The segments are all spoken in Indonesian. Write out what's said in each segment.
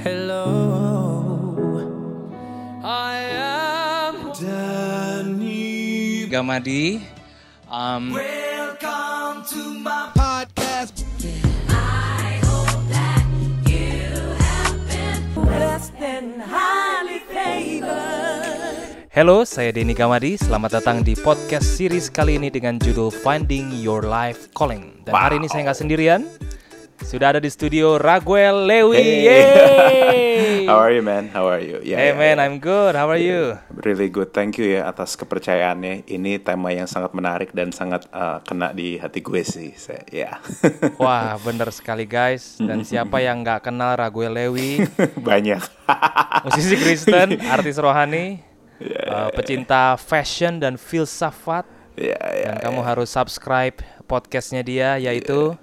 Hello, I am Danny Gamadi. Um, Welcome to my podcast. Hello, saya Denny Gamadi. Selamat datang di podcast series kali ini dengan judul Finding Your Life Calling. Dan hari ini saya nggak sendirian. Sudah ada di studio Raguel Lewi. Hey. How are you, man? How are you? Yeah, Hey yeah, man, yeah. I'm good. How are you? really good. Thank you ya atas kepercayaannya. Ini tema yang sangat menarik dan sangat uh, kena di hati gue sih. Saya, ya. Wah, bener sekali guys. Dan siapa yang nggak kenal Raguel Lewi? Banyak. Musisi Kristen, artis rohani, Ya, uh, pecinta fashion dan filsafat. Ya, ya. Dan kamu harus subscribe podcastnya dia, yaitu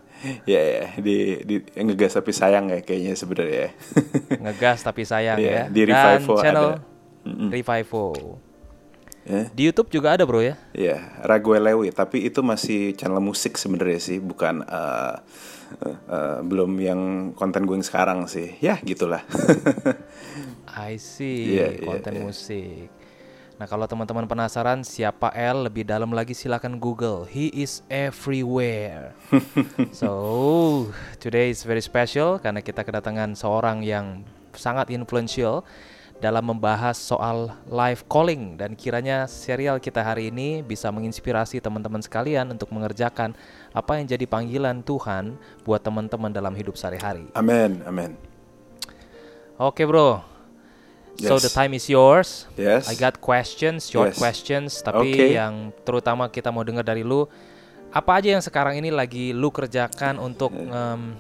Ya, ya. Di, di ngegas tapi sayang ya kayaknya sebenarnya. ngegas tapi sayang Iya, ya. di Dan Revivo channel ada. Mm-mm. Revivo. Ya. Di YouTube juga ada bro ya. Ya, Raguel Lewi, tapi itu masih channel musik sebenarnya sih, bukan uh, uh, uh, belum yang konten gue yang sekarang sih. Ya, gitulah. I see, Iya, iya, konten iya. musik. Nah kalau teman-teman penasaran siapa L lebih dalam lagi silakan Google. He is everywhere. so today is very special karena kita kedatangan seorang yang sangat influential dalam membahas soal life calling dan kiranya serial kita hari ini bisa menginspirasi teman-teman sekalian untuk mengerjakan apa yang jadi panggilan Tuhan buat teman-teman dalam hidup sehari-hari. Amin, amin. Oke bro, so the time is yours. Yes. I got questions, short Yes. questions, tapi Okay. yang terutama kita mau dengar dari lu, apa aja yang sekarang ini lagi lu kerjakan untuk em,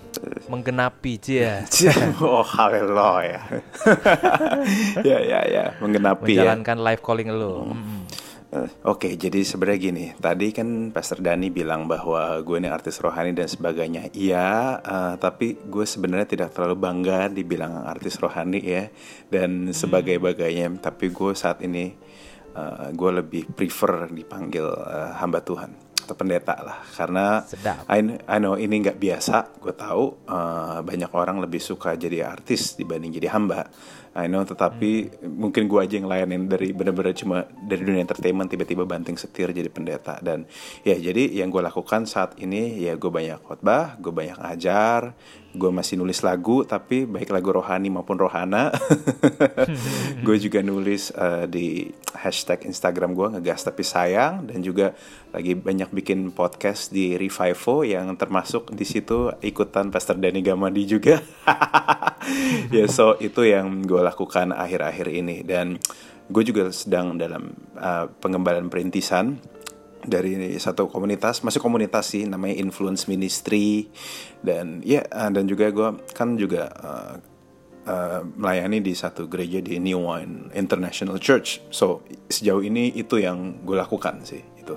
menggenapi dia, oh haleluya ya ya ya menggenapi ya menjalankan life calling lu? Mm. Eh, Oke, jadi sebenarnya gini. Tadi kan Pastor Dani bilang bahwa gue ini artis rohani dan sebagainya. Iya, eh, tapi gue sebenarnya tidak terlalu bangga dibilang artis rohani ya dan sebagai-bagainya. Tapi gue saat ini eh, gue lebih prefer dipanggil eh, hamba Tuhan atau pendeta lah, karena Sedap. I, I know ini nggak biasa. Gue tahu eh, banyak orang lebih suka jadi artis dibanding jadi hamba. I know, tetapi mungkin gue aja yang layanin dari bener-bener cuma dari dunia entertainment tiba-tiba banting setir jadi pendeta dan ya jadi yang gue lakukan saat ini ya gue banyak khotbah, gue banyak ngajar, gue masih nulis lagu tapi baik lagu rohani maupun rohana, gue juga nulis eh, di hashtag Instagram gue ngegas tapi sayang dan juga lagi banyak bikin podcast di Revivo yang termasuk di situ ikutan Pastor Dani Gamadi juga. ya so itu yang gue lakukan akhir-akhir ini dan gue juga sedang dalam uh, pengembangan perintisan dari satu komunitas masih komunitas sih namanya Influence Ministry dan ya uh, dan juga gue kan juga uh, uh, melayani di satu gereja di New Wine International Church so sejauh ini itu yang gue lakukan sih itu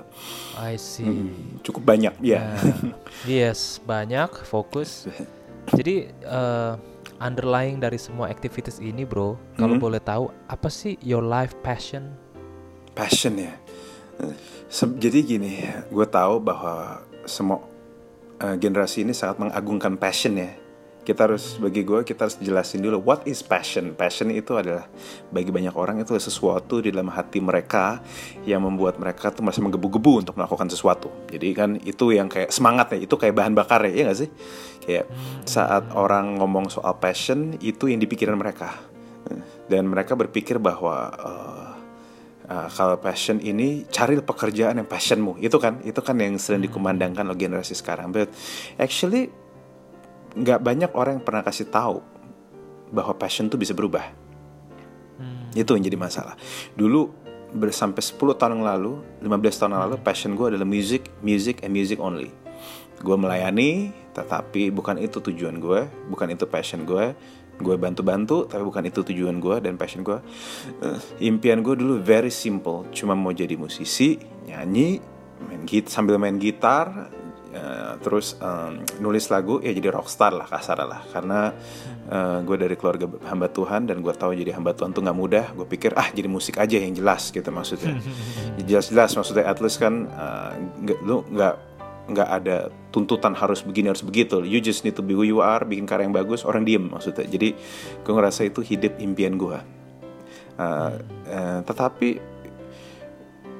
I see. Hmm. cukup banyak ya Nah, yes, banyak fokus. Jadi eh, underlying dari semua activities ini, bro, kalau Hmm. boleh tahu apa sih your life passion? passion ya Se- jadi gini gue tahu bahwa semua eh, generasi ini sangat mengagungkan passion ya kita harus bagi gue kita harus jelasin dulu what is passion? Passion itu adalah bagi banyak orang itu sesuatu di dalam hati mereka yang membuat mereka tuh merasa menggebu-gebu untuk melakukan sesuatu. Jadi kan itu yang kayak semangat ya itu kayak bahan bakar ya, iya gak sih? Kayak saat orang ngomong soal passion itu yang dipikiran mereka. Dan mereka berpikir bahwa eh, Uh, kalau passion ini cari pekerjaan yang passionmu. Itu kan itu kan yang sering dikumandangkan oleh generasi sekarang. But actually nggak banyak orang yang pernah kasih tahu bahwa passion tuh bisa berubah. Itu yang jadi masalah. Dulu sampai 10 tahun yang lalu 15 tahun yang lalu passion gue adalah music music and music only. Gue melayani tetapi bukan itu tujuan gue bukan itu passion gue gue bantu-bantu tapi bukan itu tujuan gue dan passion gue Eh, impian gue dulu very simple cuma mau jadi musisi nyanyi main git sambil main gitar eh, terus em, nulis lagu ya jadi rockstar lah kasar lah. Karena eh, gue dari keluarga hamba Tuhan dan gue tahu jadi hamba Tuhan tuh nggak mudah. Gue pikir ah jadi musik aja yang jelas gitu maksudnya. Ya, jelas-jelas maksudnya at least kan nggak lu nggak nggak ada tuntutan harus begini harus begitu. You just need to be who you are bikin karya yang bagus orang diem maksudnya. Jadi gue ngerasa itu hidup impian gue. Uh, uh, tetapi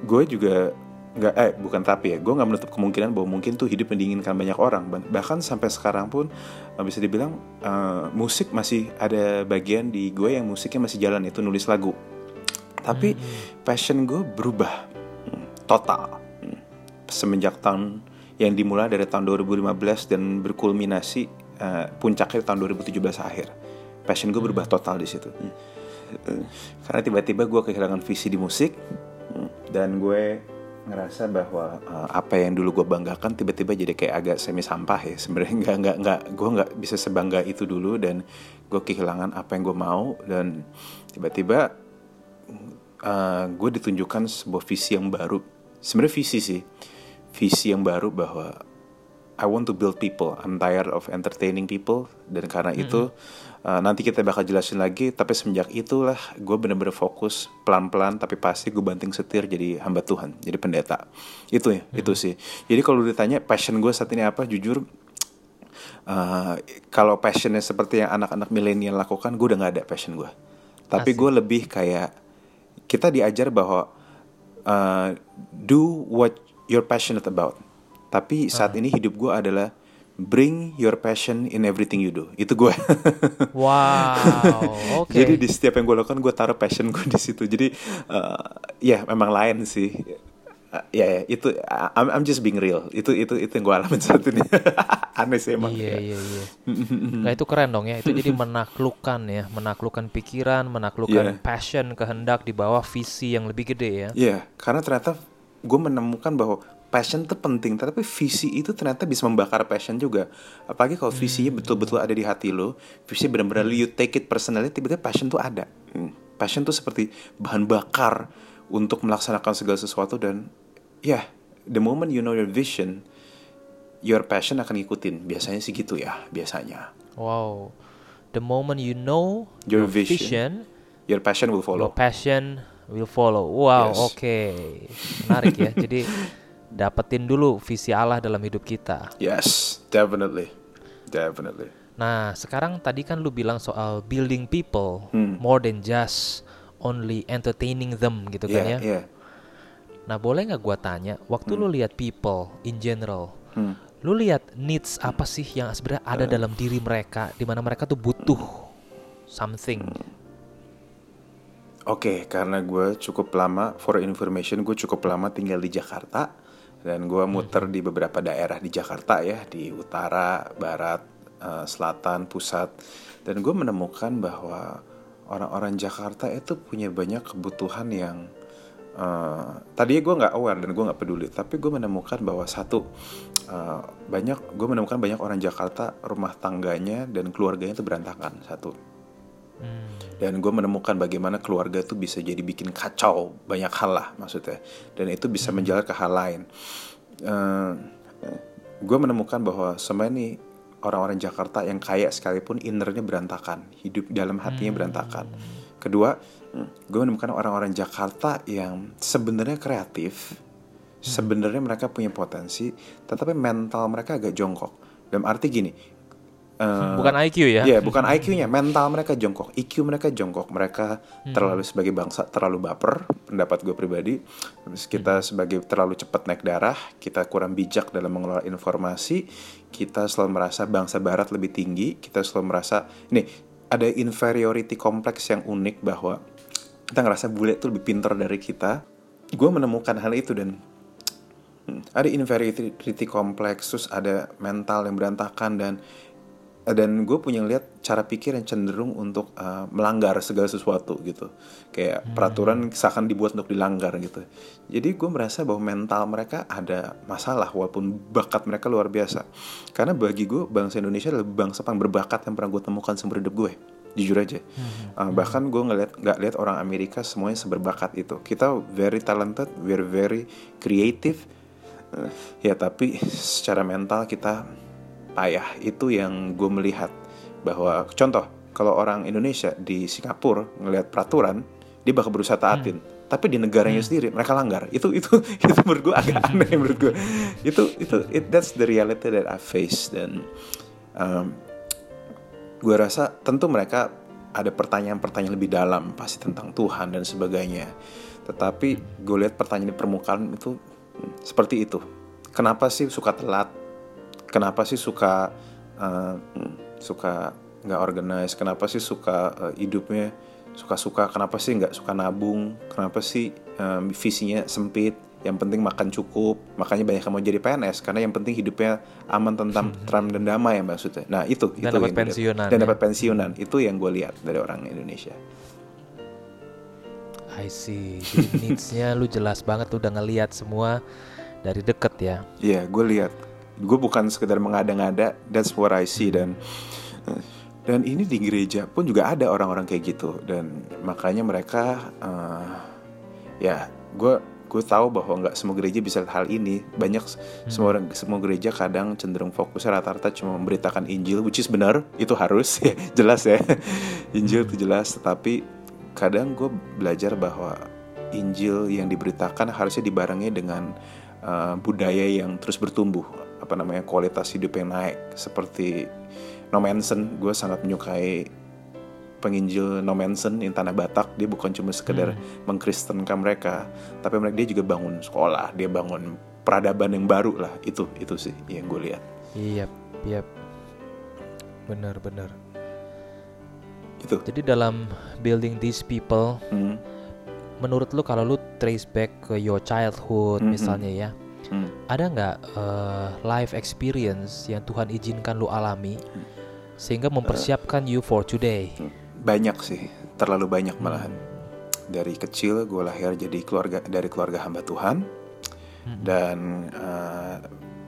gue juga nggak eh bukan tapi ya gue nggak menutup kemungkinan bahwa mungkin tuh hidup yang diinginkan banyak orang. Bah- bahkan sampai sekarang pun uh, bisa dibilang uh, musik masih ada bagian di gue yang musiknya masih jalan itu nulis lagu. Tapi passion gue berubah. Hmm, total. Hmm. semenjak tahun yang dimulai dari tahun 2015 dan berkulminasi uh, puncaknya tahun 2017 akhir. Passion gue berubah total di situ. Hmm. Eh, karena tiba-tiba gue kehilangan visi di musik hmm, dan gue ngerasa bahwa uh, apa yang dulu gue banggakan tiba-tiba jadi kayak agak semi sampah ya. Sebenarnya nggak nggak nggak gue nggak bisa sebangga itu dulu dan gue kehilangan apa yang gue mau dan tiba-tiba uh, gue ditunjukkan sebuah visi yang baru. Sebenarnya visi sih visi yang baru bahwa I want to build people. I'm tired of entertaining people. Dan karena itu uh, nanti kita bakal jelasin lagi. Tapi semenjak itulah gue bener-bener fokus pelan-pelan tapi pasti gue banting setir jadi hamba Tuhan jadi pendeta. Itu ya itu sih. Jadi kalau ditanya passion gue saat ini apa? Jujur uh, kalau passionnya seperti yang anak-anak milenial lakukan gue udah nggak ada passion gue tapi gue lebih kayak kita diajar bahwa uh, do what you're passionate about tapi saat ini hidup gue adalah bring your passion in everything you do itu gue Wow, oke. jadi di setiap yang gue lakukan gue taruh passion gue di situ jadi uh, ya memang lain sih Uh, ya ya itu I'm, I'm just being real itu itu itu yang gue alamin saat ini aneh sih emang Iya ya. iya iya. Nah itu keren dong ya. Itu jadi menaklukkan ya, menaklukkan pikiran, menaklukkan Iya. passion, kehendak di bawah visi yang lebih gede ya. Iya, karena ternyata gue menemukan bahwa passion itu penting, tapi visi itu ternyata bisa membakar passion juga. Apalagi kalau visinya betul-betul ada di hati lo, visi benar-benar you take it personally, tiba-tiba passion tuh ada. Hmm. Passion tuh seperti bahan bakar untuk melaksanakan segala sesuatu dan ya, the moment you know your vision, your passion akan ngikutin. Biasanya sih gitu ya, biasanya. Wow. The moment you know Your your vision, vision, Your passion will your follow. passion will follow. Wow, Yes. oke. Menarik ya. Jadi dapetin dulu visi Allah dalam hidup kita. Yes, definitely, definitely. Nah, sekarang tadi kan lu bilang soal building people Hmm. more than just only entertaining them gitu kan Iya, ya. iya. Nah, boleh nggak gua tanya, waktu lu lihat people in general, Hmm. lu lihat needs apa sih yang sebenarnya ada dalam diri mereka, di mana mereka tuh butuh something. Oke, karena gue cukup lama, for information, gue cukup lama tinggal di Jakarta dan gue muter di beberapa daerah di Jakarta ya, di utara, barat, eh, selatan, pusat, dan gue menemukan bahwa orang-orang Jakarta itu punya banyak kebutuhan yang eh, tadinya gue nggak aware dan gue nggak peduli, tapi gue menemukan bahwa satu eh, banyak, gue menemukan banyak orang Jakarta rumah tangganya dan keluarganya itu berantakan satu Hmm. dan gue menemukan bagaimana keluarga itu bisa jadi bikin kacau banyak hal lah maksudnya. Dan itu bisa menjalar ke hal lain. Gue menemukan bahwa semua ini orang-orang Jakarta yang kaya sekalipun innernya berantakan hidup dalam hatinya berantakan. Kedua gue menemukan orang-orang Jakarta yang sebenarnya kreatif sebenarnya mereka punya potensi tetapi mental mereka agak jongkok. Dalam arti gini eh, Bukan IQ ya? Iya, bukan IQ-nya, mental mereka jongkok, IQ mereka jongkok, mereka terlalu sebagai bangsa terlalu baper, pendapat gue pribadi. Terus kita sebagai terlalu cepat naik darah, kita kurang bijak dalam mengelola informasi, kita selalu merasa bangsa barat lebih tinggi, kita selalu merasa ini ada inferiority kompleks yang unik bahwa kita ngerasa bule itu lebih pintar dari kita. Gue menemukan hal itu dan Hmm, ada inferiority kompleks terus ada mental yang berantakan dan dan gue punya lihat cara pikir yang cenderung untuk uh, melanggar segala sesuatu gitu. Kayak peraturan seakan dibuat untuk dilanggar gitu. Jadi gue merasa bahwa mental mereka ada masalah walaupun bakat mereka luar biasa. Karena bagi gue bangsa Indonesia adalah bangsa paling berbakat yang pernah gue temukan seumur hidup gue jujur aja. Uh, bahkan gue ngeliat nggak lihat orang Amerika semuanya seberbakat itu. Kita very talented we're very creative. Uh, ya tapi secara mental kita payah itu yang gue melihat bahwa contoh kalau orang Indonesia di Singapura ngelihat peraturan dia bakal berusaha taatin. Tapi di negaranya sendiri mereka langgar. Itu itu itu menurut gue agak aneh menurut gue itu itu it, that's the reality that I face. Dan um, gue rasa tentu mereka ada pertanyaan-pertanyaan lebih dalam pasti tentang Tuhan dan sebagainya. Tetapi gue lihat pertanyaan di permukaan itu hmm, seperti itu. Kenapa sih suka telat kenapa sih suka uh, hmm, suka nggak organize? Kenapa sih suka uh, hidupnya suka-suka? Kenapa sih nggak suka nabung? Kenapa sih um, visinya sempit? Yang penting makan cukup. Makanya banyak yang mau jadi PNS karena yang penting hidupnya aman tentram tram dan damai ya maksudnya. Nah itu Dan itu dapat yang pensiunan, dan ya. dapat pensiunan. Itu yang gue lihat dari orang Indonesia. I see. Jadi needs-nya lu jelas banget udah ngeliat semua dari deket ya. Iya, gue lihat. Gue bukan sekedar mengada-ngada. That's what I see dan dan ini di gereja pun juga ada orang-orang kayak gitu dan makanya mereka eh, ya gue gue tahu bahwa nggak semua gereja bisa lihat hal ini. Banyak semua orang semua gereja kadang cenderung fokusnya rata-rata cuma memberitakan Injil which is benar itu harus ya jelas ya. Injil itu jelas tetapi kadang gue belajar bahwa Injil yang diberitakan harusnya dibarengi dengan uh, budaya yang terus bertumbuh apa namanya kualitas hidup yang naik. Seperti No Manson gue sangat menyukai penginjil No Manson yang tanah Batak. Dia bukan cuma sekedar mengkristenkan mereka tapi mereka dia juga bangun sekolah dia bangun peradaban yang baru lah. Itu itu sih yang gue lihat. Iya, iya. Bener, bener. itu. Jadi dalam building these people, Hmm, menurut lu kalau lu trace back ke your childhood Mhm. misalnya ya, hmm. ada nggak eh, life experience yang Tuhan izinkan lu alami sehingga mempersiapkan you for today? banyak sih terlalu banyak malahan. Dari kecil gue lahir jadi keluarga dari keluarga hamba Tuhan. Dan eh,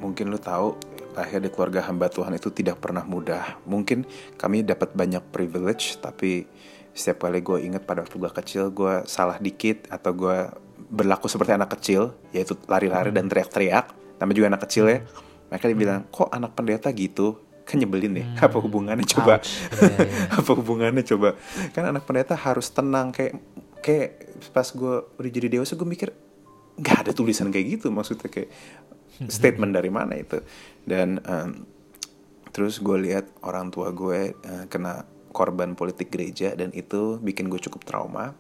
mungkin lu tahu lahir di keluarga hamba Tuhan itu tidak pernah mudah. Mungkin kami dapat banyak privilege tapi setiap kali gue ingat pada waktu gue kecil gue salah dikit atau gue berlaku seperti anak kecil yaitu lari-lari dan teriak-teriak. Namanya juga anak kecil ya. Mereka dibilang kok anak pendeta gitu? Kan nyebelin deh. Apa hubungannya coba? Ouch. Iya, apa hubungannya coba? Kan anak pendeta harus tenang kayak kayak pas gue udah jadi dewasa gue mikir nggak ada tulisan kayak gitu maksudnya kayak statement dari mana itu? Dan em, terus gue lihat orang tua gue eh, kena korban politik gereja dan itu bikin gue cukup trauma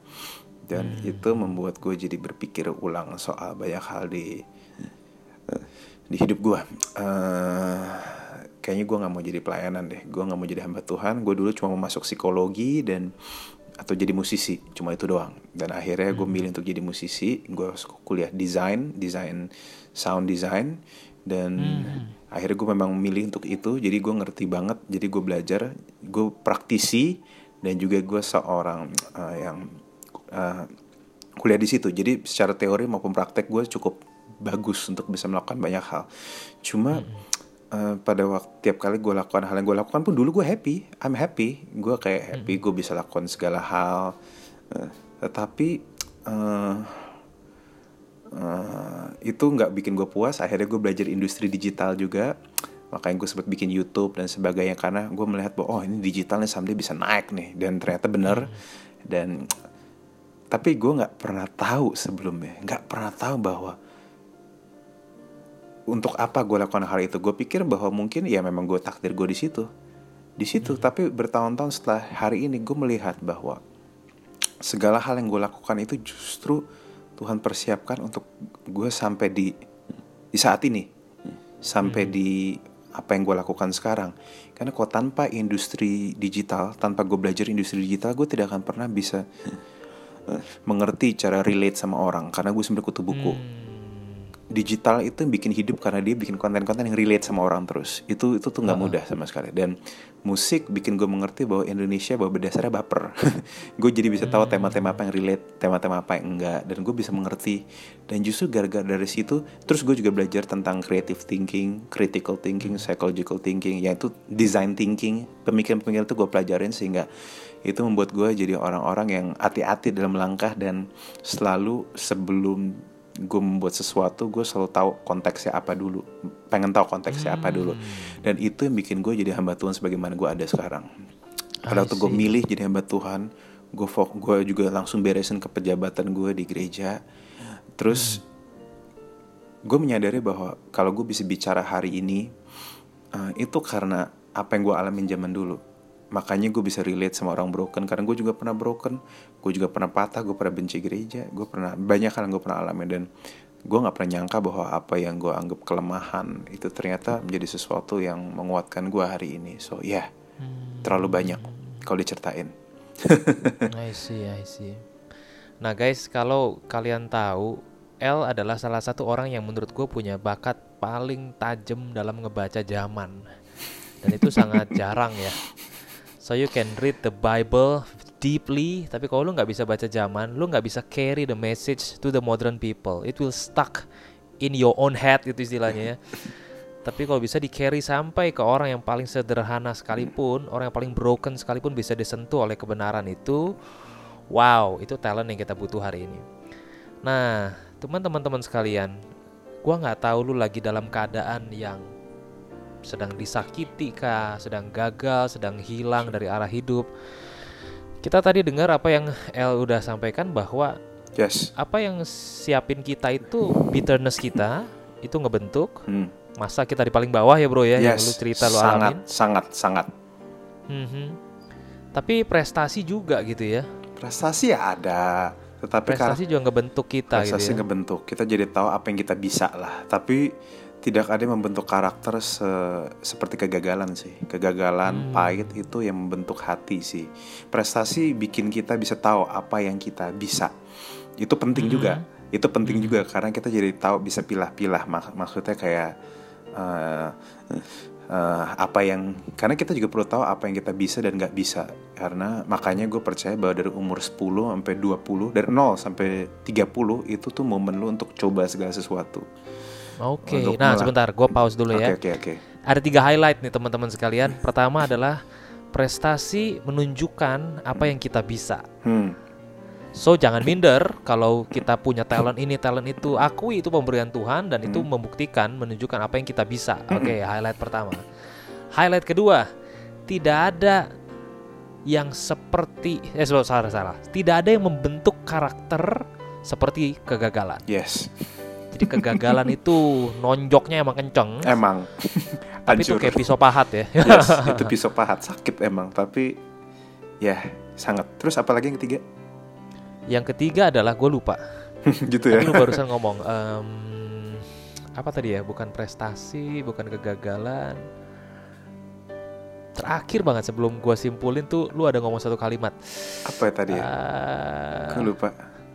dan itu membuat gue jadi berpikir ulang soal banyak hal di di hidup gue eh kayaknya gue nggak mau jadi pelayanan deh. Gue nggak mau jadi hamba Tuhan. Gue dulu cuma mau masuk psikologi dan atau jadi musisi. Cuma itu doang. Dan akhirnya gue milih untuk jadi musisi. Gue kuliah desain desain sound design. Dan akhirnya gue memang milih untuk itu. Jadi gue ngerti banget. Jadi gue belajar gue praktisi dan juga gue seorang uh, yang uh, kuliah di situ. Jadi secara teori maupun praktek gue cukup bagus untuk bisa melakukan banyak hal. Cuma eh, pada waktu tiap kali gue lakukan hal yang gue lakukan pun dulu gue happy. I'm happy. Gue kayak happy gue bisa lakukan segala hal. Eh, tetapi eh, eh, itu nggak bikin gue puas. Akhirnya gue belajar industri digital juga. Makanya gue sempat bikin YouTube dan sebagainya. Karena gue melihat bahwa oh ini digitalnya someday bisa naik nih. Dan ternyata bener. Dan tapi gue nggak pernah tahu sebelumnya. Nggak pernah tahu bahwa untuk apa gue lakukan hal itu. Gue pikir bahwa mungkin ya memang gue takdir gue di situ. Di situ. Tapi bertahun-tahun setelah hari ini gue melihat bahwa segala hal yang gue lakukan itu justru Tuhan persiapkan untuk gue sampai di di saat ini. Sampai di apa yang gue lakukan sekarang. Karena kok tanpa industri digital tanpa gue belajar industri digital gue tidak akan pernah bisa mengerti cara relate sama orang karena gue sebenarnya kutu buku. Digital itu bikin hidup karena dia bikin konten-konten yang relate sama orang terus. Itu itu tuh nggak mudah sama sekali. Dan musik bikin gue mengerti bahwa Indonesia bahwa berdasarnya baper. Gue jadi bisa tahu tema-tema apa yang relate tema-tema apa yang enggak. Dan gue bisa mengerti. Dan justru gara-gara dari situ terus gue juga belajar tentang creative thinking critical thinking psychological thinking. Yaitu design thinking. Pemikiran-pemikiran itu gue pelajarin sehingga itu membuat gue jadi orang-orang yang hati-hati dalam langkah dan selalu sebelum gue membuat sesuatu gue selalu tahu konteksnya apa dulu. Pengen tahu konteksnya apa dulu. Dan itu yang bikin gue jadi hamba Tuhan sebagaimana gue ada sekarang. Pada waktu gue milih jadi hamba Tuhan gue gue juga langsung beresin ke pejabatan gue di gereja. Terus gue menyadari bahwa kalau gue bisa bicara hari ini eh, itu karena apa yang gue alamin zaman dulu makanya gue bisa relate sama orang broken. Karena gue juga pernah broken. Gue juga pernah patah gue pernah benci gereja. Gue pernah banyak hal yang gue pernah alami. Dan gue nggak pernah nyangka bahwa apa yang gue anggap kelemahan itu ternyata menjadi sesuatu yang menguatkan gue hari ini. So ya. Yeah, terlalu banyak kalau diceritain. I see, I see. Nah guys, kalau kalian tahu, L adalah salah satu orang yang menurut gue punya bakat paling tajam dalam ngebaca zaman. Dan itu sangat jarang ya. So you can read the Bible deeply, tapi kalau lu nggak bisa baca zaman, lu nggak bisa carry the message to the modern people. It will stuck in your own head itu istilahnya ya. Tapi kalau bisa di carry sampai ke orang yang paling sederhana sekalipun, orang yang paling broken sekalipun bisa disentuh oleh kebenaran itu, wow, itu talent yang kita butuh hari ini. Nah, teman-teman sekalian, gua nggak tahu lu lagi dalam keadaan yang sedang disakiti kah, sedang gagal, sedang hilang dari arah hidup. Kita tadi dengar apa yang El udah sampaikan bahwa yes. apa yang siapin kita itu bitterness kita itu ngebentuk hmm. masa kita di paling bawah ya bro ya yang yes. lu cerita lu sangat alamin. sangat sangat. Mhm. tapi prestasi juga gitu ya. Prestasi ya ada tetapi prestasi juga ngebentuk kita prestasi gitu ya. ngebentuk. Kita jadi tahu apa yang kita bisa lah. Tapi tidak ada yang membentuk karakter se- seperti kegagalan sih. Kegagalan Hmm. pahit itu yang membentuk hati sih. Prestasi bikin kita bisa tahu apa yang kita bisa. Itu penting Hmm. juga itu penting juga karena kita jadi tahu bisa pilah-pilah. Mak- maksudnya kayak eh, eh, apa yang karena kita juga perlu tahu apa yang kita bisa dan nggak bisa. Karena makanya gue percaya bahwa dari umur 10 sampai 20 dari 0 sampai 30 itu tuh momen lu untuk coba segala sesuatu oke Untuk nah sebentar gue pause dulu oke ya. Oke oke ada tiga highlight nih teman-teman sekalian. Pertama adalah prestasi menunjukkan apa yang kita bisa. Hmm. So jangan minder kalau kita punya talent ini, talent itu, akui itu pemberian Tuhan dan itu membuktikan, menunjukkan apa yang kita bisa. Oke, highlight pertama. Highlight kedua, tidak ada yang seperti eh salah salah. Tidak ada yang membentuk karakter seperti kegagalan. yes Jadi kegagalan itu nonjoknya emang kenceng, emang tapi itu kayak pisau pahat ya. yes itu pisau pahat sakit emang tapi ya sangat terus apalagi yang ketiga Yang ketiga adalah gue lupa. gitu ya Tapi lu barusan ngomong em, apa tadi ya? Bukan prestasi, bukan kegagalan. Terakhir banget sebelum gua simpulin tuh lu ada ngomong satu kalimat. apa ya tadi ya Ah, Aku lupa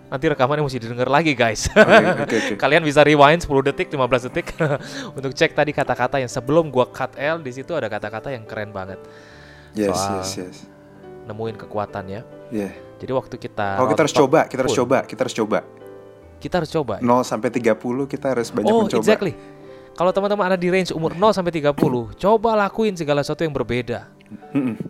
nanti rekamannya mesti didengar lagi guys. oke oke oke Kalian bisa rewind 10 detik, 15 detik untuk cek tadi kata-kata yang sebelum gua cut L di situ ada kata-kata yang keren banget. yes Soal- yes yes Nemuin kekuatannya. ya Jadi waktu kita oh kita harus coba kita harus pun, coba kita harus coba Kita harus coba. 0 sampai 30 kita harus banyak oh, mencoba exactly. Kalau teman-teman ada di range umur 0 sampai 30, coba lakuin segala sesuatu yang berbeda.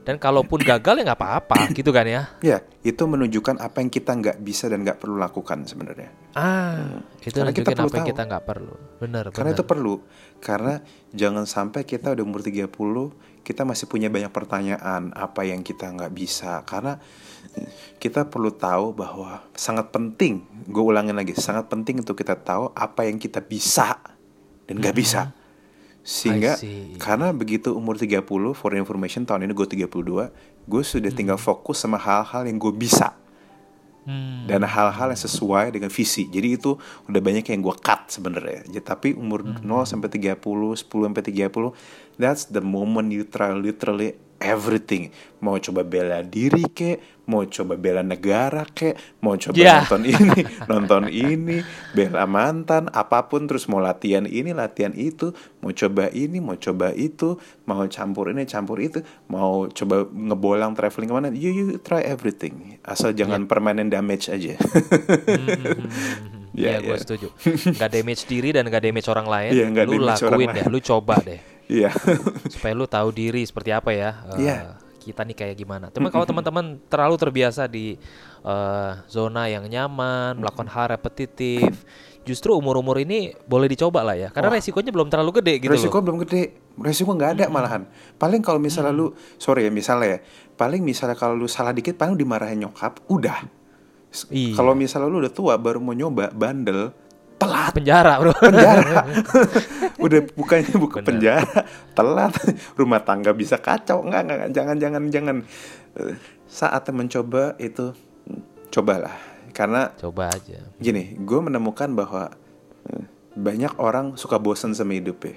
Dan kalaupun gagal ya nggak apa-apa, gitu kan ya. ya itu menunjukkan apa yang kita nggak bisa dan nggak perlu lakukan sebenarnya Ah, itu Karena kita perlu apa yang tahu. kita nggak perlu. Bener, Karena bener. itu perlu. Karena jangan sampai kita udah umur 30 kita masih punya banyak pertanyaan apa yang kita nggak bisa. Karena kita perlu tahu bahwa sangat penting. Gue ulangin lagi, sangat penting untuk kita tahu apa yang kita bisa dan nggak bisa. Sehingga karena begitu umur 30 for information tahun ini gue 32, gue sudah tinggal fokus sama hal-hal yang gue bisa. Hmm, dan hal-hal yang sesuai dengan visi. Jadi itu udah banyak yang gue cut sebenarnya. Ya, tapi umur 0 sampai 30, 10 sampai 30, that's the moment you try literally everything. Mau coba bela diri kek, mau coba bela negara kek, mau coba Yeah. nonton ini, nonton ini, bela mantan, apa pun terus mau latihan ini, latihan itu, mau coba ini, mau coba itu, mau campur ini, campur itu, mau coba ngebolang traveling ke mana, you you try everything. Asal jangan permanent damage aja. Iya, Ya, gue ya. setuju. Gak damage diri dan gak damage orang lain. Nggak lu lakuin deh, lu coba deh. Iya. supaya lu tahu diri seperti apa ya. eh, Iya. Kita nih kayak gimana. Cuma kalau teman-teman terlalu terbiasa di eh, zona yang nyaman, melakukan hal repetitif, justru umur-umur ini boleh dicoba lah ya, karena resikonya belum terlalu gede gitu resiko loh. belum gede resiko nggak ada malahan paling kalau misalnya lu sorry ya misalnya ya paling misalnya kalau lu salah dikit paling dimarahin nyokap udah Iya. kalau misalnya lu udah tua baru mau nyoba bandel telat. Penjara bro. penjara. Udah bukannya bukan Bener. penjara. Telat. Rumah tangga bisa kacau. Nggak nggak jangan jangan jangan. Saatnya mencoba itu hmm, cobalah. Karena Coba aja. gini gue menemukan bahwa eh, banyak orang suka bosen sama hidup ya.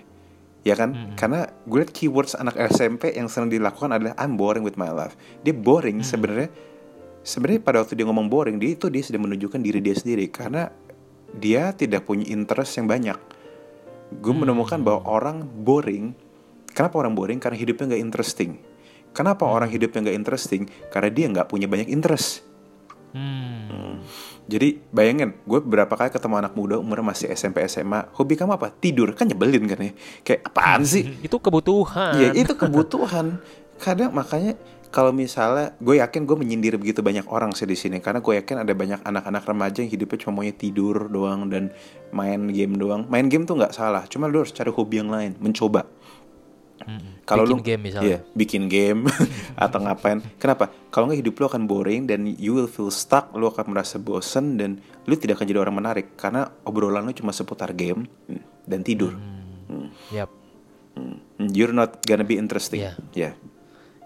Ya kan? Karena gue liat keywords anak SMP yang sering dilakukan adalah I'm boring with my life. Dia boring sebenarnya. Sebenarnya pada waktu dia ngomong boring dia itu dia sedang menunjukkan diri dia sendiri. Karena dia tidak punya interest yang banyak gue menemukan bahwa orang boring kenapa orang boring karena hidupnya nggak interesting kenapa orang hidupnya nggak interesting karena dia nggak punya banyak interest Hmm. jadi bayangin, gue beberapa kali ketemu anak muda umurnya masih SMP SMA, hobi kamu apa? Tidur, kan nyebelin kan ya? Kayak apaan sih? Itu kebutuhan. Ya itu kebutuhan. Kadang makanya kalau misalnya gue yakin gue menyindir begitu banyak orang sih di sini karena gue yakin ada banyak anak-anak remaja yang hidupnya cuma maunya tidur doang dan main game doang. Main game tuh nggak salah, cuma lu harus cari hobi yang lain, mencoba. Kalau Bikin lu game misalnya. Iya, bikin game atau ngapain? Kenapa? Kalau nggak hidup lu akan boring dan you will feel stuck, lu akan merasa bosen dan lu tidak akan jadi orang menarik karena obrolan lu cuma seputar game hmm, dan tidur. Hmm. Yap. Hmm. You're not gonna be interesting. Iya. Ya.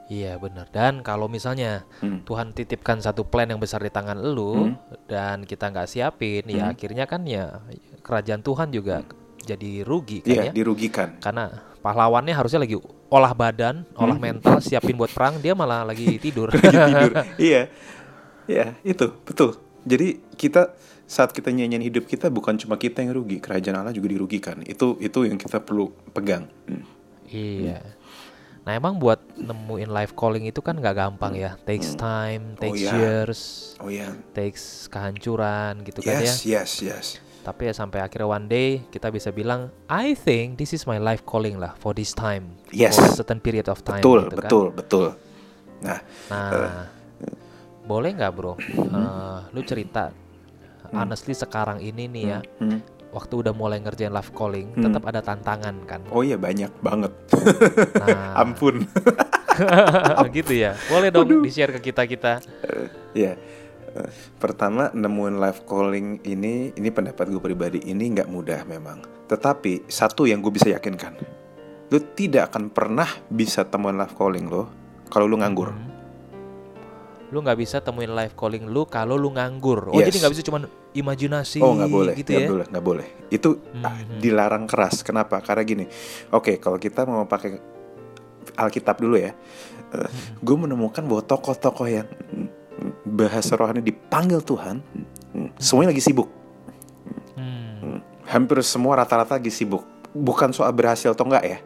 Iya benar. Dan kalau misalnya Hmm. Tuhan titipkan satu plan yang besar di tangan elu dan kita nggak siapin, ya Hmm. akhirnya kan ya kerajaan Tuhan juga jadi rugi kan Iya, ya. dirugikan. Karena pahlawannya harusnya lagi olah badan, olah mental, siapin buat perang, dia malah lagi tidur. Lagi tidur. iya. Iya, itu betul. Jadi kita saat kita nyanyiin hidup kita bukan cuma kita yang rugi, kerajaan Allah juga dirugikan. Itu itu yang kita perlu pegang. Hmm. Iya. Nah emang buat nemuin life calling itu kan nggak gampang ya. Takes time, takes iya. years, Oh ya. takes kehancuran gitu kan ya. Yes, yes, yes. Tapi ya sampai akhirnya one day kita bisa bilang, I think this is my life calling lah for this time, Yes. for a certain period of time. Betul, gitu kan. betul, betul. Nah, Nah, boleh nggak bro, Eh, lu cerita, honestly sekarang ini nih ya, hmm. Waktu udah mulai ngerjain life calling, tetap ada tantangan kan. oh iya banyak banget. Nah, Ampun. gitu ya. Boleh dong di-share ke kita kita. Ya. Eh, Pertama nemuin life calling ini ini pendapat gue pribadi ini nggak mudah memang. Tetapi satu yang gue bisa yakinkan, lu tidak akan pernah bisa temuin life calling lo kalau lu nganggur. Lu nggak bisa temuin life calling lu kalau lu nganggur. Oh Yes. jadi nggak bisa cuman imajinasi Oh nggak boleh, gitu nggak ya? boleh, nggak boleh. Itu ah, dilarang keras. Kenapa? Karena gini. Oke, kalau kita mau pakai Alkitab dulu ya, gue menemukan bahwa tokoh-tokoh yang bahasa rohani dipanggil Tuhan, semuanya lagi sibuk. Hmm. Hmm, Hampir semua rata-rata lagi sibuk. Bukan soal berhasil atau enggak ya.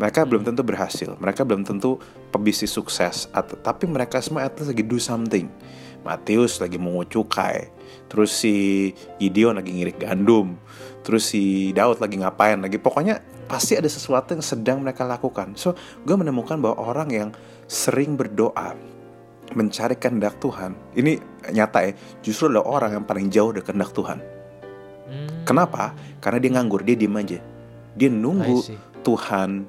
Mereka belum tentu berhasil. Mereka belum tentu pebisnis sukses. Atau, tapi mereka semua at least lagi do something. Matius lagi mengut cukai. Terus si Gideon lagi ngirik gandum. Terus si Daud lagi ngapain lagi. Pokoknya pasti ada sesuatu yang sedang mereka lakukan. So, gue menemukan bahwa orang yang sering berdoa mencari kehendak Tuhan. Ini nyata ya, justru adalah orang yang paling jauh dari kehendak Tuhan. Hmm. Kenapa? Karena dia nganggur, dia diem aja. Dia nunggu. Tuhan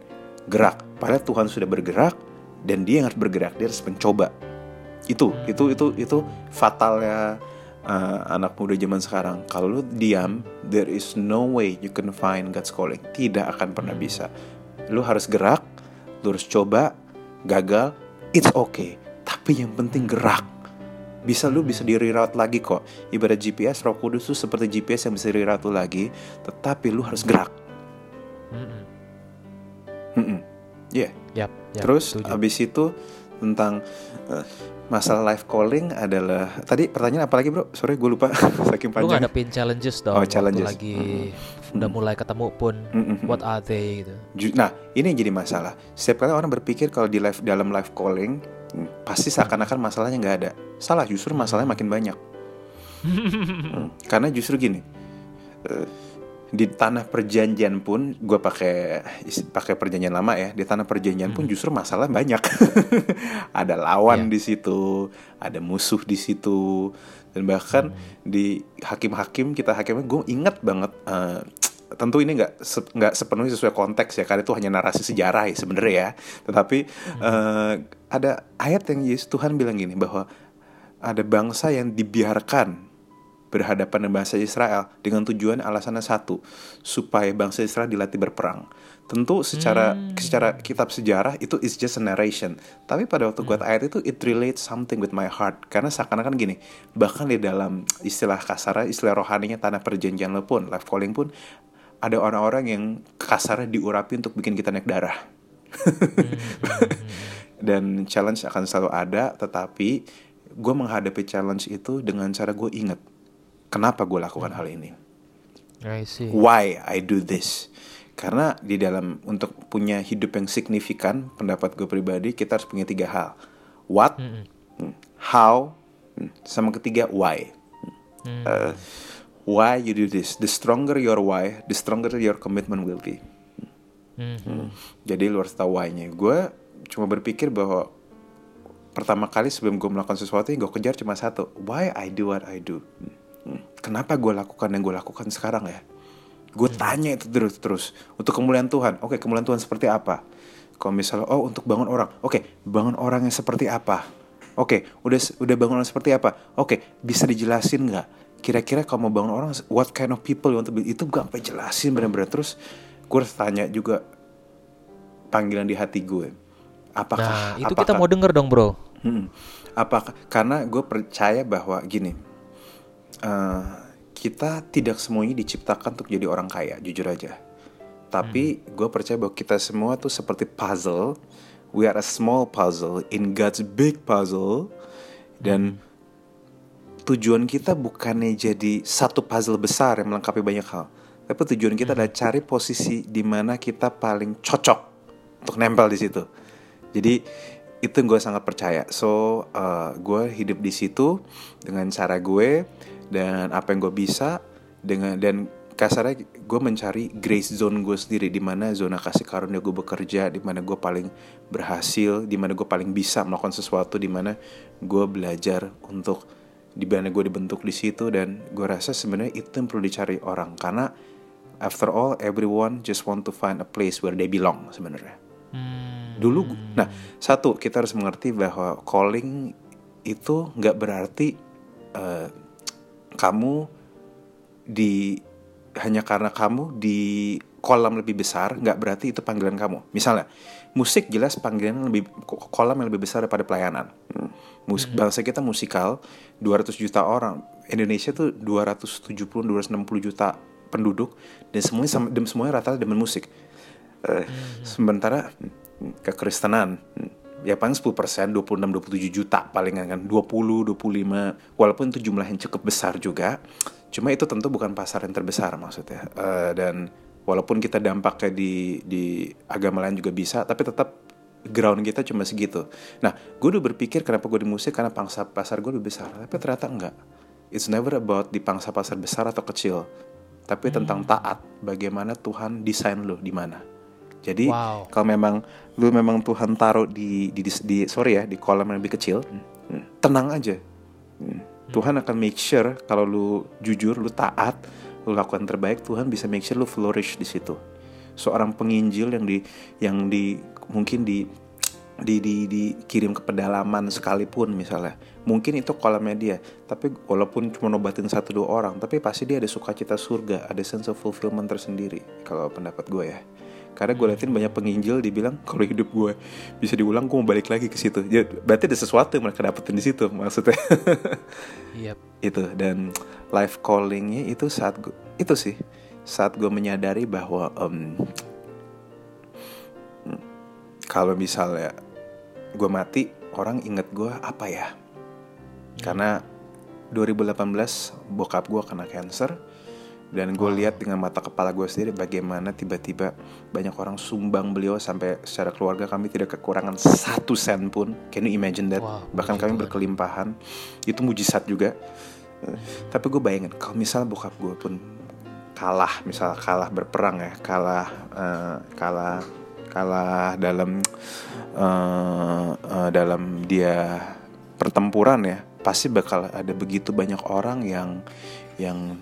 gerak. Padahal Tuhan sudah bergerak dan dia yang harus bergerak, dia harus mencoba. Itu, itu, itu, itu fatalnya uh, anak muda zaman sekarang. Kalau lu diam, there is no way you can find God's calling. Tidak akan pernah bisa. Lu harus gerak, lu harus coba, gagal, it's okay. Tapi yang penting gerak. Bisa lu bisa di reroute lagi kok. Ibarat GPS, Roh Kudus tuh seperti GPS yang bisa reroute lagi, tetapi lu harus gerak. Mm-mm. Iya. Yap, yap, Terus setuju. habis itu tentang eh, masalah live calling adalah tadi pertanyaan apa lagi bro? Sorry gue lupa saking lu panjang. ngadepin challenges dong Oh, waktu challenges. lagi udah mulai ketemu pun Mm-mm. what are they gitu Nah ini yang jadi masalah. Setiap kali orang berpikir kalau di live dalam live calling hmm, pasti seakan-akan masalahnya nggak ada. Salah justru masalahnya makin banyak. Hmm, Karena justru gini. eh, di tanah perjanjian pun gue pakai pakai perjanjian lama ya di tanah perjanjian pun justru masalah banyak. Ada lawan Iya. di situ ada musuh di situ dan bahkan di hakim-hakim kita hakimnya gue ingat banget eh, tentu ini nggak se- nggak sepenuhnya sesuai konteks ya karena itu hanya narasi sejarah ya sebenarnya ya. Tetapi eh, ada ayat yang Yesus Tuhan bilang gini bahwa ada bangsa yang dibiarkan berhadapan dengan bangsa Israel dengan tujuan alasannya satu supaya bangsa Israel dilatih berperang. Tentu secara secara kitab sejarah itu is just a narration. Tapi pada waktu gue ayat itu it relates something with my heart karena seakan-akan gini. Bahkan di dalam istilah kasar, istilah rohaninya tanah perjanjian lo pun, life calling pun ada orang-orang yang kasarnya diurapi untuk bikin kita naik darah. Dan challenge akan selalu ada, tetapi gue menghadapi challenge itu dengan cara gue inget kenapa gue lakukan hal ini. I see. Why I do this? Karena di dalam untuk punya hidup yang signifikan, pendapat gue pribadi kita harus punya tiga hal. What, hmm, how, hmm, sama ketiga why. Uh, why you do this? The stronger your why, the stronger your commitment will be. Hmm. Jadi lu harus tahu why-nya. Gue cuma berpikir bahwa pertama kali sebelum gue melakukan sesuatu yang gue kejar cuma satu. Why I do what I do? Hmm. Kenapa gue lakukan yang gue lakukan sekarang ya? Gue tanya itu terus terus untuk kemuliaan Tuhan. Oke, kemuliaan Tuhan seperti apa? Kalau misalnya oh untuk bangun orang, oke bangun orang yang seperti apa? Oke, udah udah bangun orang seperti apa? Oke, bisa dijelasin nggak? Kira-kira kalau mau bangun orang, what kind of people you want to be? Itu gue sampai jelasin bener-bener terus. Gue harus tanya juga panggilan di hati gue. Apakah Nah, itu kita apakah- mau denger dong, Bro. Hmm. Apa karena gue percaya bahwa gini, eh, kita tidak semuanya diciptakan untuk jadi orang kaya, jujur aja. Tapi gue percaya bahwa kita semua tuh seperti puzzle. We are a small puzzle in God's big puzzle. Dan tujuan kita bukannya jadi satu puzzle besar yang melengkapi banyak hal. Tapi tujuan kita adalah cari posisi di mana kita paling cocok untuk nempel di situ. Jadi itu gue sangat percaya. So uh, gue hidup di situ dengan cara gue dan apa yang gue bisa dengan dan kasarnya gue mencari grace zone gue sendiri di mana zona kasih karunia gue bekerja, di mana gue paling berhasil, di mana gue paling bisa melakukan sesuatu, di mana gue belajar untuk di mana gue dibentuk di situ dan gue rasa sebenarnya itu yang perlu dicari orang karena after all everyone just want to find a place where they belong sebenarnya Hmm. dulu nah satu kita harus mengerti bahwa calling itu nggak berarti eh, kamu di hanya karena kamu di kolam lebih besar nggak berarti itu panggilan kamu. Misalnya musik jelas panggilan lebih ko- kolam yang lebih besar daripada pelayanan. Hmm. musik bangsa kita musikal 200 juta orang. Indonesia tuh 270 260 juta penduduk dan semuanya sama dan semuanya rata-rata demen musik. Eh, sementara hmm, kekristenan. Hmm, ya paling 10 persen 26 27 juta palingan kan. 20 25 walaupun itu jumlah yang cukup besar juga cuma itu tentu bukan pasar yang terbesar maksudnya. Eh, dan walaupun kita dampaknya di di agama lain juga bisa tapi tetap ground kita cuma segitu. Nah gue udah berpikir kenapa gue di musik karena pangsa pasar gue lebih besar tapi ternyata enggak. It's never about di pangsa pasar besar atau kecil tapi tentang taat bagaimana Tuhan desain lo di mana. Jadi Wow. kalau memang lu memang Tuhan taruh di di, di, di- sorry ya di kolam yang lebih kecil, hmm, tenang aja. Hmm, Tuhan akan make sure kalau lu jujur, lu taat, lu lakukan terbaik, Tuhan bisa make sure lu flourish di situ. Seorang penginjil yang di yang di mungkin di di, di dikirim ke pedalaman sekalipun misalnya mungkin itu kolamnya dia tapi walaupun cuma nobatin satu dua orang tapi pasti dia ada sukacita surga ada sense of fulfillment tersendiri kalau pendapat gue ya karena gue liatin banyak penginjil dibilang kalau hidup gue bisa diulang gue mau balik lagi ke situ. Ya berarti ada sesuatu yang mereka dapetin di situ maksudnya. Yep. itu dan life callingnya itu saat gue, itu sih saat gue menyadari bahwa hmm, kalau misalnya gue mati orang inget gue apa ya? Karena 2018 bokap gue kena cancer dan gue lihat dengan mata kepala gue sendiri bagaimana tiba-tiba banyak orang sumbang beliau sampai secara keluarga kami tidak kekurangan satu sen pun. Can you imagine that? Wow, bahkan kami berkelimpahan. Itu mujizat juga. Tapi gue bayangin kalau misal bokap gue pun kalah misal kalah berperang ya kalah eh, kalah kalah dalam eh, eh, dalam dia pertempuran ya pasti bakal ada begitu banyak orang yang yang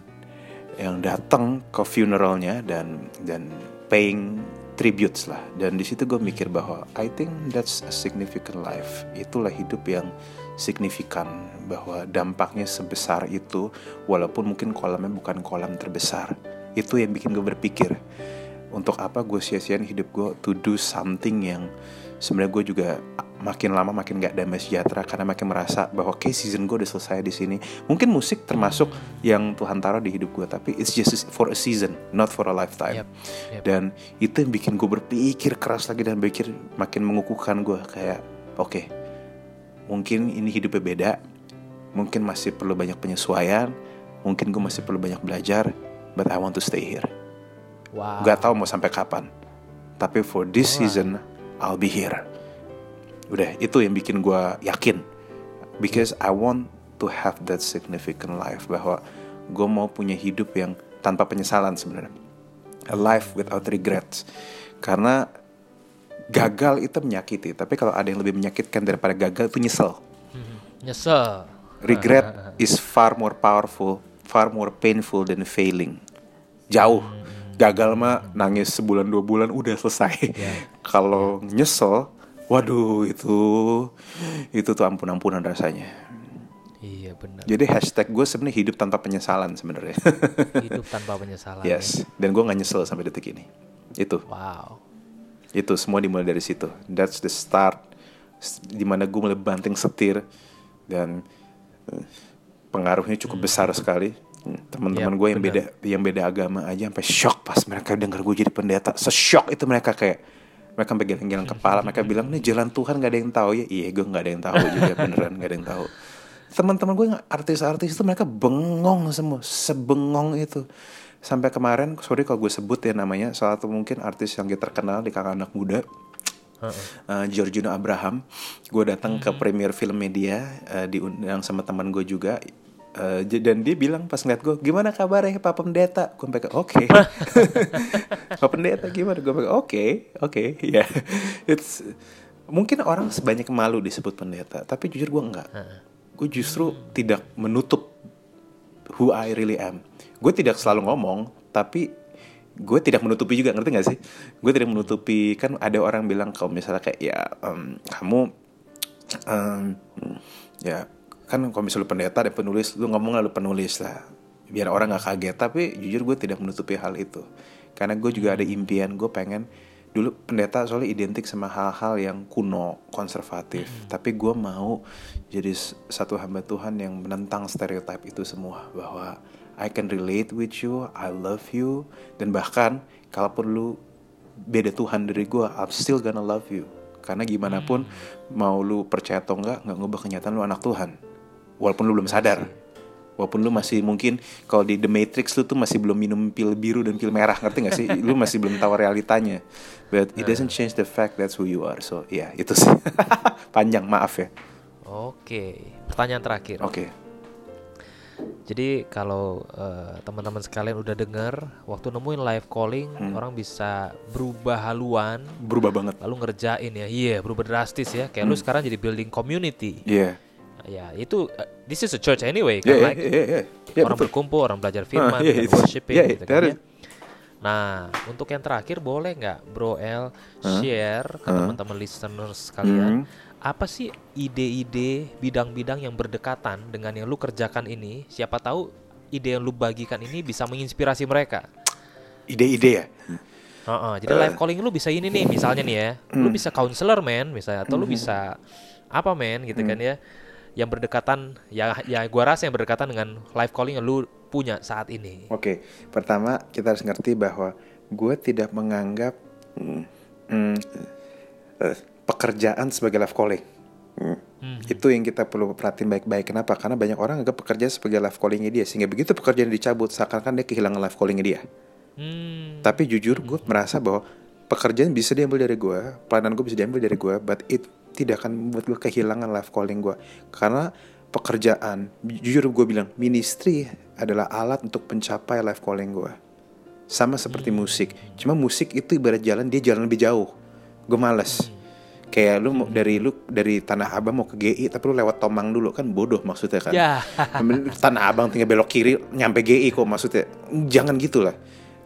yang datang ke funeralnya dan dan paying tributes lah. Dan di situ gue mikir bahwa I think that's a significant life. Itulah hidup yang signifikan bahwa dampaknya sebesar itu walaupun mungkin kolamnya bukan kolam terbesar. Itu yang bikin gue berpikir untuk apa gue sia-siain hidup gue to do something yang sebenarnya gue juga makin lama makin gak damai sejahtera karena makin merasa bahwa kayak season gue udah selesai di sini. Mungkin musik termasuk yang Tuhan taruh di hidup gue, tapi it's just for a season, not for a lifetime. Yep, yep. Dan itu yang bikin gue berpikir keras lagi dan berpikir makin mengukuhkan gue kayak oke, okay, mungkin ini hidupnya beda, mungkin masih perlu banyak penyesuaian, mungkin gue masih perlu banyak belajar, but I want to stay here. Wow. Gak tahu mau sampai kapan, tapi for this season I'll be here. Udah, itu yang bikin gue yakin. Because I want to have that significant life. Bahwa gue mau punya hidup yang tanpa penyesalan sebenarnya. A life without regrets. Karena gagal itu menyakiti. Tapi kalau ada yang lebih menyakitkan daripada gagal itu nyesel. Nyesel. Regret is far more powerful, far more painful than failing. Jauh. Gagal mah nangis sebulan dua bulan udah selesai. Kalau nyesel, waduh itu itu tuh ampun-ampunan rasanya. Iya benar. Jadi hashtag gue sebenarnya hidup tanpa penyesalan sebenarnya. Hidup tanpa penyesalan. ya. yes. Dan gue nggak nyesel sampai detik ini. Itu. Wow. Itu semua dimulai dari situ. That's the start. Di mana gue mulai banting setir dan eh, pengaruhnya cukup besar sekali. Hmm, Teman-teman Yap, gue yang benar. beda yang beda agama aja sampai shock pas mereka dengar gue jadi pendeta. Se-shock itu mereka kayak mereka sampai geleng-geleng kepala. Mereka bilang nih jalan Tuhan gak ada yang tahu ya. Iya gue nggak ada yang tahu juga beneran gak ada yang tahu. Teman-teman gue artis-artis itu mereka bengong semua, sebengong itu sampai kemarin sorry kalau gue sebut ya namanya salah satu mungkin artis yang kita terkenal di kalangan anak muda uh, Giorgino Abraham gue datang ke premier film media uh, diundang sama teman gue juga Uh, dan dia bilang pas ngeliat gue gimana kabarnya Pak Pendeta? Gue pakai oke. Pak Pendeta gimana? Gue pakai oke oke. Ya it's mungkin orang sebanyak malu disebut pendeta tapi jujur gue enggak. Gue justru tidak menutup who I really am. Gue tidak selalu ngomong, tapi gue tidak menutupi juga, ngerti gak sih? Gue tidak menutupi, kan ada orang bilang kalau misalnya kayak ya em, kamu em, ya kan kalau misalnya lu pendeta dan penulis, lu ngomong lalu penulis lah, biar orang nggak kaget. Tapi jujur gue tidak menutupi hal itu, karena gue juga ada impian, gue pengen dulu pendeta soalnya identik sama hal-hal yang kuno, konservatif. Tapi gue mau jadi satu hamba Tuhan yang menentang stereotip itu semua bahwa I can relate with you, I love you, dan bahkan kalaupun lu beda Tuhan dari gue, I'm still gonna love you. Karena gimana pun mau lu percaya atau enggak, nggak ngubah kenyataan lu anak Tuhan. Walaupun lu belum sadar. Walaupun lu masih mungkin kalau di The Matrix lu tuh masih belum minum pil biru dan pil merah, ngerti gak sih? Lu masih belum tahu realitanya. But it doesn't change the fact that's who you are. So, ya itu sih. Panjang, maaf ya. Oke. Pertanyaan terakhir. Oke. Jadi kalau eh, teman-teman sekalian udah denger, waktu nemuin live calling, Hmm. orang bisa berubah haluan, Berubah banget. lalu ngerjain ya. Iya, berubah drastis ya. Kayak lu sekarang jadi building community. Iya. Ya, itu eh, this is a church anyway, Iya, kan iya, like iya, iya. Iya, orang betul. berkumpul, orang belajar firman, iya, dan itu. worshiping Iya, gitu kan ya. Nah, untuk yang terakhir boleh nggak Bro L share ke teman-teman listeners kalian Hmm. apa sih ide-ide bidang-bidang yang berdekatan dengan yang lu kerjakan ini? Siapa tahu ide yang lu bagikan ini bisa menginspirasi mereka. Ide-ide ya. Heeh, jadi live calling lu bisa ini nih, misalnya nih ya, lu bisa counselor men, misalnya, atau lu bisa apa men, gitu kan ya, yang berdekatan, ya, ya gua rasa yang berdekatan dengan live calling yang lu punya saat ini. Oke, pertama kita harus ngerti bahwa gue tidak menganggap mm, mm, eh, pekerjaan sebagai life calling. Mm. Itu yang kita perlu perhatiin baik-baik. Kenapa? Karena banyak orang anggap pekerjaan sebagai life callingnya dia, sehingga begitu pekerjaan dicabut, seakan-akan dia kehilangan life callingnya dia. Hmm, Tapi jujur gue merasa bahwa pekerjaan bisa diambil dari gue, pelayanan gue bisa diambil dari gue, but it tidak akan membuat gue kehilangan life calling gue. Karena pekerjaan, jujur gue bilang, ministry adalah alat untuk mencapai life calling gue. Sama seperti musik, cuma musik itu ibarat jalan, dia jalan lebih jauh. Gue males. Kayak lu mau dari lu dari Tanah Abang mau ke GI tapi lu lewat Tomang dulu kan bodoh maksudnya kan. Ya. Tanah Abang tinggal belok kiri nyampe GI kok maksudnya. Jangan gitulah.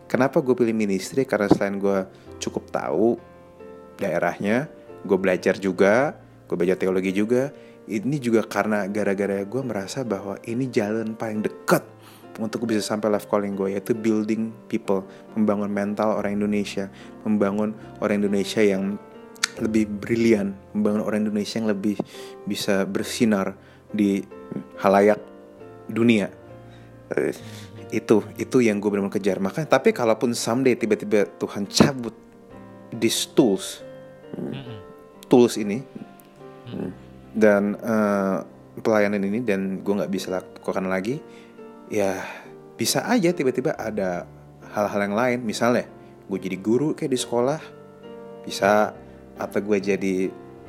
Kenapa gue pilih ministry? Karena selain gue cukup tahu daerahnya, gue belajar juga, gue belajar teologi juga. Ini juga karena gara-gara gue merasa bahwa ini jalan paling dekat untuk gue bisa sampai life calling gue yaitu building people, membangun mental orang Indonesia, membangun orang Indonesia yang lebih brilian, membangun orang Indonesia yang lebih bisa bersinar di halayak dunia. Itu itu yang gue benar-benar kejar. Makanya tapi kalaupun someday tiba-tiba Tuhan cabut these tools, tools ini. Dan eh, pelayanan ini dan gue nggak bisa lakukan lagi, ya bisa aja tiba-tiba ada hal-hal yang lain. Misalnya gue jadi guru kayak di sekolah, bisa atau gue jadi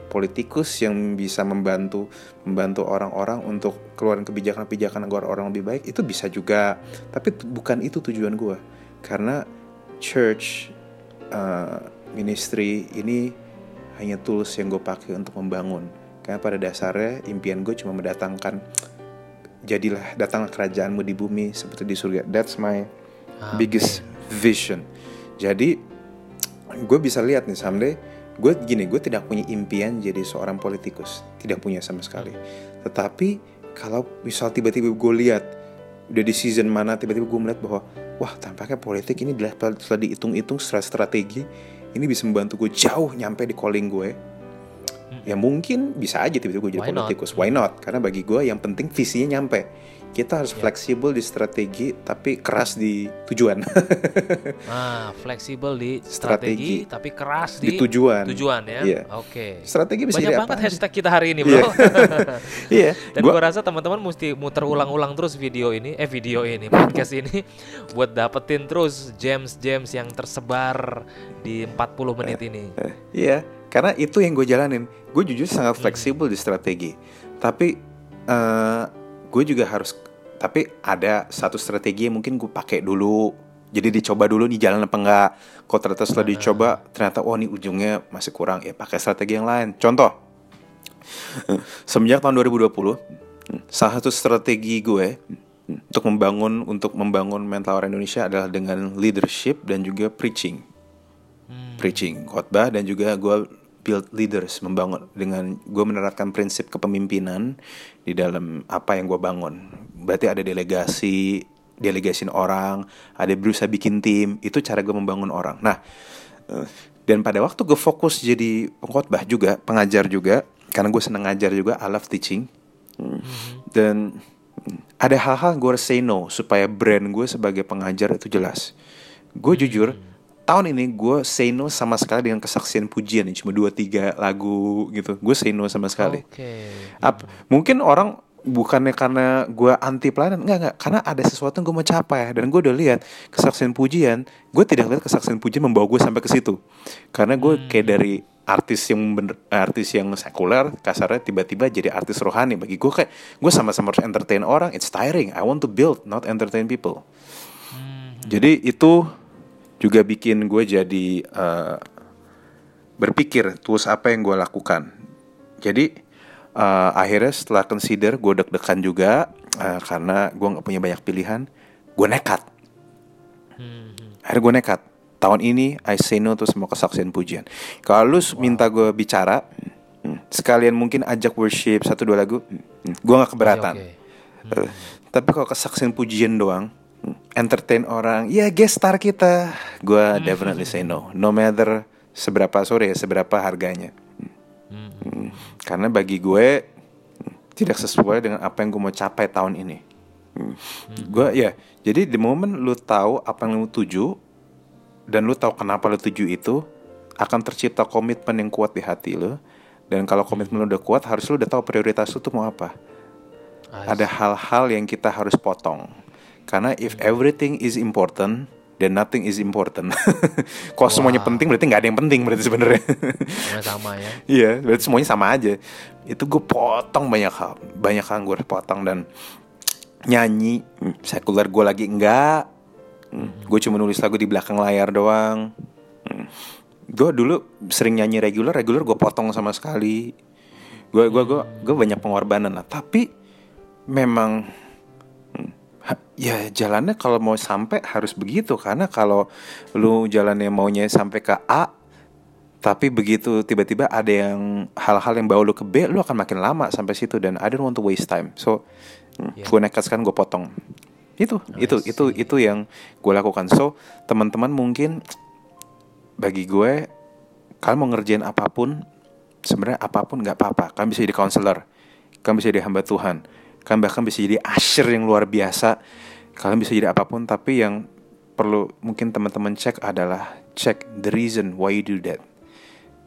politikus yang bisa membantu membantu orang-orang untuk keluarin kebijakan-kebijakan agar orang lebih baik itu bisa juga. Tapi bukan itu tujuan gue karena church uh, ministry ini hanya tools yang gue pakai untuk membangun. Karena pada dasarnya impian gue cuma mendatangkan jadilah datanglah kerajaanmu di bumi seperti di surga. That's my biggest vision. Jadi gue bisa lihat nih someday gue gini gue tidak punya impian jadi seorang politikus. Tidak punya sama sekali. Tetapi kalau misal tiba-tiba gue lihat udah di season mana tiba-tiba gue melihat bahwa wah tampaknya politik ini adalah setelah dihitung-hitung secara strategi ini bisa membantu gue jauh nyampe di calling gue. Ya mungkin bisa aja tiba-tiba gue jadi Why not? politikus. Why not? Karena bagi gue yang penting visinya nyampe kita harus fleksibel di strategi tapi keras di tujuan Ah, fleksibel di Strategi. strategi, tapi keras Di di, tujuan. Tujuan ya. Iya. Oke. strategi bisa Banyak banget apa hashtag kita hari ini, Bro. iya Dan gua- gua rasa teman-teman mesti muter ulang-ulang terus video ini, eh video ini, podcast ini buat dapetin terus gems-gems yang tersebar di 40 menit ini. Eh, Iya, karena itu yang gue jalanin. Gue jujur sangat fleksibel di strategi. Tapi eh gue juga harus. Tapi ada satu strategi yang mungkin gue pakai dulu. Jadi dicoba dulu nih jalan apa enggak. Kalau ternyata setelah dicoba ternyata oh ini ujungnya masih kurang ya pakai strategi yang lain. Contoh, semenjak tahun 2020 salah satu strategi gue untuk membangun untuk membangun mental orang Indonesia adalah dengan leadership dan juga preaching preaching khotbah dan juga gue build leaders membangun dengan gue menerapkan prinsip kepemimpinan di dalam apa yang gue bangun. Berarti ada delegasi delegasin orang ada berusaha bikin tim itu cara gue membangun orang. Nah eh, dan pada waktu gue fokus jadi pengkhotbah juga pengajar juga karena gue seneng ngajar juga I love teaching. Hmm. dan ada hal-hal gue harus say no supaya brand gue sebagai pengajar itu jelas. Gue jujur tahun ini gue say no sama sekali dengan kesaksian pujian cuma dua tiga lagu gitu. Gue say no sama sekali. Oke. Ap- mungkin orang bukannya karena gue anti pelayanan enggak enggak. Karena ada sesuatu yang gue mau capai dan gue udah lihat kesaksian pujian gue tidak lihat kesaksian pujian membawa gue sampai ke situ. Karena gue kayak dari artis yang bener, artis yang sekuler kasarnya tiba-tiba jadi artis rohani. Bagi gue kayak gue sama-sama harus entertain orang. It's tiring. I want to build not entertain people. Jadi itu juga bikin gue jadi eh, berpikir tools apa yang gue lakukan. Jadi eh, akhirnya setelah consider gue deg-degan juga eh, karena gue nggak punya banyak pilihan, gue nekat. Akhirnya gue nekat. Tahun ini I say no to semua kesaksian pujian. Kalau lu minta gue bicara, hmm, sekalian mungkin ajak worship satu dua lagu, hmm, gue nggak keberatan. Oke, Eh, tapi kalau kesaksian pujian doang, hmm, entertain orang, ya guest star kita, gue definitely say no. No matter seberapa sorry ya, seberapa harganya. Hmm, Karena bagi gue hmm, tidak sesuai dengan apa yang gue mau capai tahun ini. Hmm. Gue ya, jadi di momen lu tahu apa yang lu tuju dan lu tahu kenapa lu tuju itu, akan tercipta komitmen yang kuat di hati lu. Dan kalau komitmen lu udah kuat, harus lu udah tahu prioritas lu tuh mau apa ada hal-hal yang kita harus potong. Karena if everything is important, then nothing is important. Kalau semuanya penting berarti nggak ada yang penting berarti sebenarnya. sama ya. Iya, berarti semuanya sama aja. Itu gue potong banyak hal, banyak hal gue harus potong dan nyanyi hmm, sekuler gue lagi enggak. Gue cuma nulis lagu di belakang layar doang. Hmm, gue dulu sering nyanyi reguler reguler gue potong sama sekali gue gue gue gue banyak pengorbanan lah tapi memang hmm, ya jalannya kalau mau sampai harus begitu. Karena kalau lu jalannya maunya sampai ke A tapi begitu tiba-tiba ada yang hal-hal yang bawa lu ke B lu akan makin lama sampai situ dan I don't want to waste time. So hmm, Yeah. gue nekat sekarang gue potong. Itu I itu itu itu yang gue lakukan. So teman-teman mungkin bagi gue kalian mau ngerjain apa pun sebenarnya apa pun nggak apa-apa. Kalian bisa jadi counselor. Kalian bisa jadi hamba Tuhan kalian bahkan bisa jadi usher yang luar biasa kalian bisa jadi apa pun tapi yang perlu mungkin teman-teman cek adalah cek the reason why you do that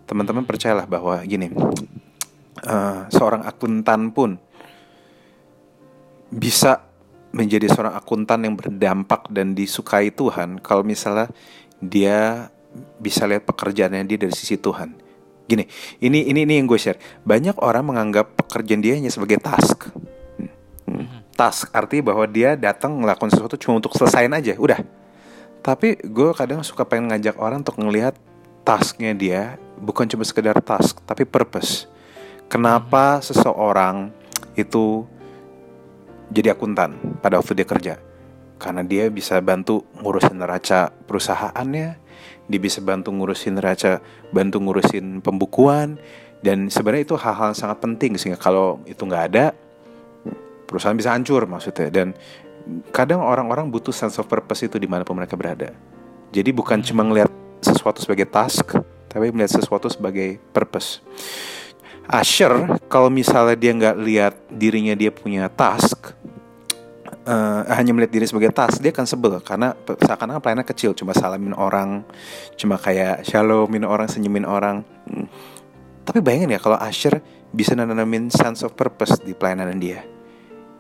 teman-teman percayalah bahwa gini eh, seorang akuntan pun bisa menjadi seorang akuntan yang berdampak dan disukai Tuhan kalau misalnya dia bisa lihat pekerjaannya dia dari sisi Tuhan. Gini, ini ini ini yang gue share. Banyak orang menganggap pekerjaan dia hanya sebagai task. Hmm, hmm. Task artinya bahwa dia datang ngelakuin sesuatu cuma untuk selesain aja, udah. Tapi gue kadang suka pengen ngajak orang untuk ngelihat tasknya dia bukan cuma sekedar task, tapi purpose. Kenapa seseorang itu jadi akuntan pada waktu dia kerja? Karena dia bisa bantu ngurusin neraca perusahaannya, dia bisa bantu ngurusin neraca, bantu ngurusin pembukuan, dan sebenarnya itu hal-hal sangat penting sehingga kalau itu nggak ada, perusahaan bisa hancur maksudnya. Dan kadang orang-orang butuh sense of purpose itu di mana pun mereka berada. Jadi bukan cuma ngelihat sesuatu sebagai task, tapi melihat sesuatu sebagai purpose. Asher, kalau misalnya dia nggak lihat dirinya dia punya task, eh, hanya melihat diri sebagai task, dia akan sebel karena seakan-akan pelayannya kecil, cuma salamin orang, cuma kayak shalomin orang, senyumin orang. Hmm. Tapi bayangin ya kalau Asher bisa nanamin sense of purpose di pelayanan dia.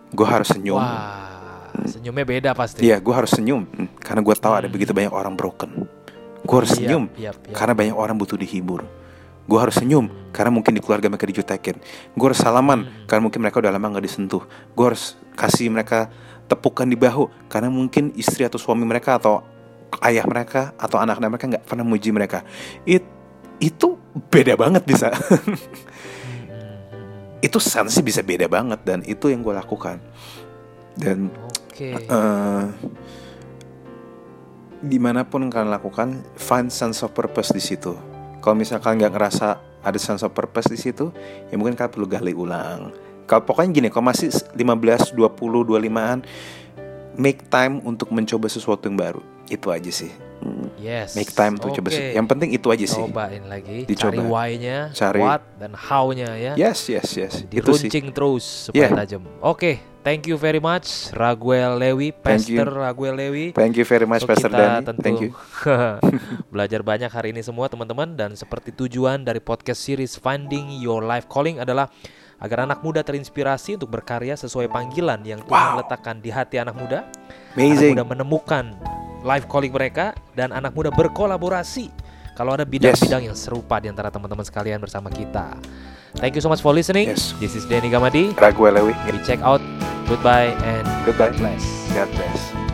Gue harus senyum. Wah, senyumnya beda pasti. Iya, gue harus senyum Hmm, karena gue tahu ada begitu banyak orang broken. Gue harus Yap, senyum yap, yap. karena banyak orang butuh dihibur. Gue harus senyum karena mungkin di keluarga mereka dijutekin. Gue harus salaman karena mungkin mereka udah lama nggak disentuh. Gue harus kasih mereka tepukan di bahu karena mungkin istri atau suami mereka atau ayah mereka atau anak-anak mereka nggak pernah muji mereka. It, itu beda banget bisa. itu sensi bisa beda banget dan itu yang gue lakukan. Dan Oke. eh di mana pun kalian lakukan, find sense of purpose di situ. Kalau misalkan nggak ngerasa ada sense of purpose di situ, ya mungkin kalian perlu gali ulang. Kalau pokoknya gini, kalau masih 15, 20, 25-an, make time untuk mencoba sesuatu yang baru. Itu aja sih. Yes. Make time untuk coba. Oke. Yang penting itu aja sih. Cobain lagi. Dicoba. Cari why-nya, Cari- what dan how-nya ya. Yes, yes, yes. Itu sih. Diruncing terus supaya Yeah. tajam. Oke, thank you very much Raguel Lewi. Pastor Raguel Lewi. Thank you very much, So, Pastor kita Dani. tentu Thank you. belajar banyak hari ini semua teman-teman dan seperti tujuan dari podcast series Finding Your Life Calling adalah agar anak muda terinspirasi untuk berkarya sesuai panggilan yang Tuhan Wow. letakkan di hati anak muda. Amazing. Anak muda menemukan life calling mereka dan anak muda berkolaborasi kalau ada bidang-bidang yang serupa di antara teman-teman sekalian bersama kita. Thank you so much for listening. Yes. This is Denny Gamadi. Raguel Lewi. We check out. Goodbye and Goodbye. God bless. God bless.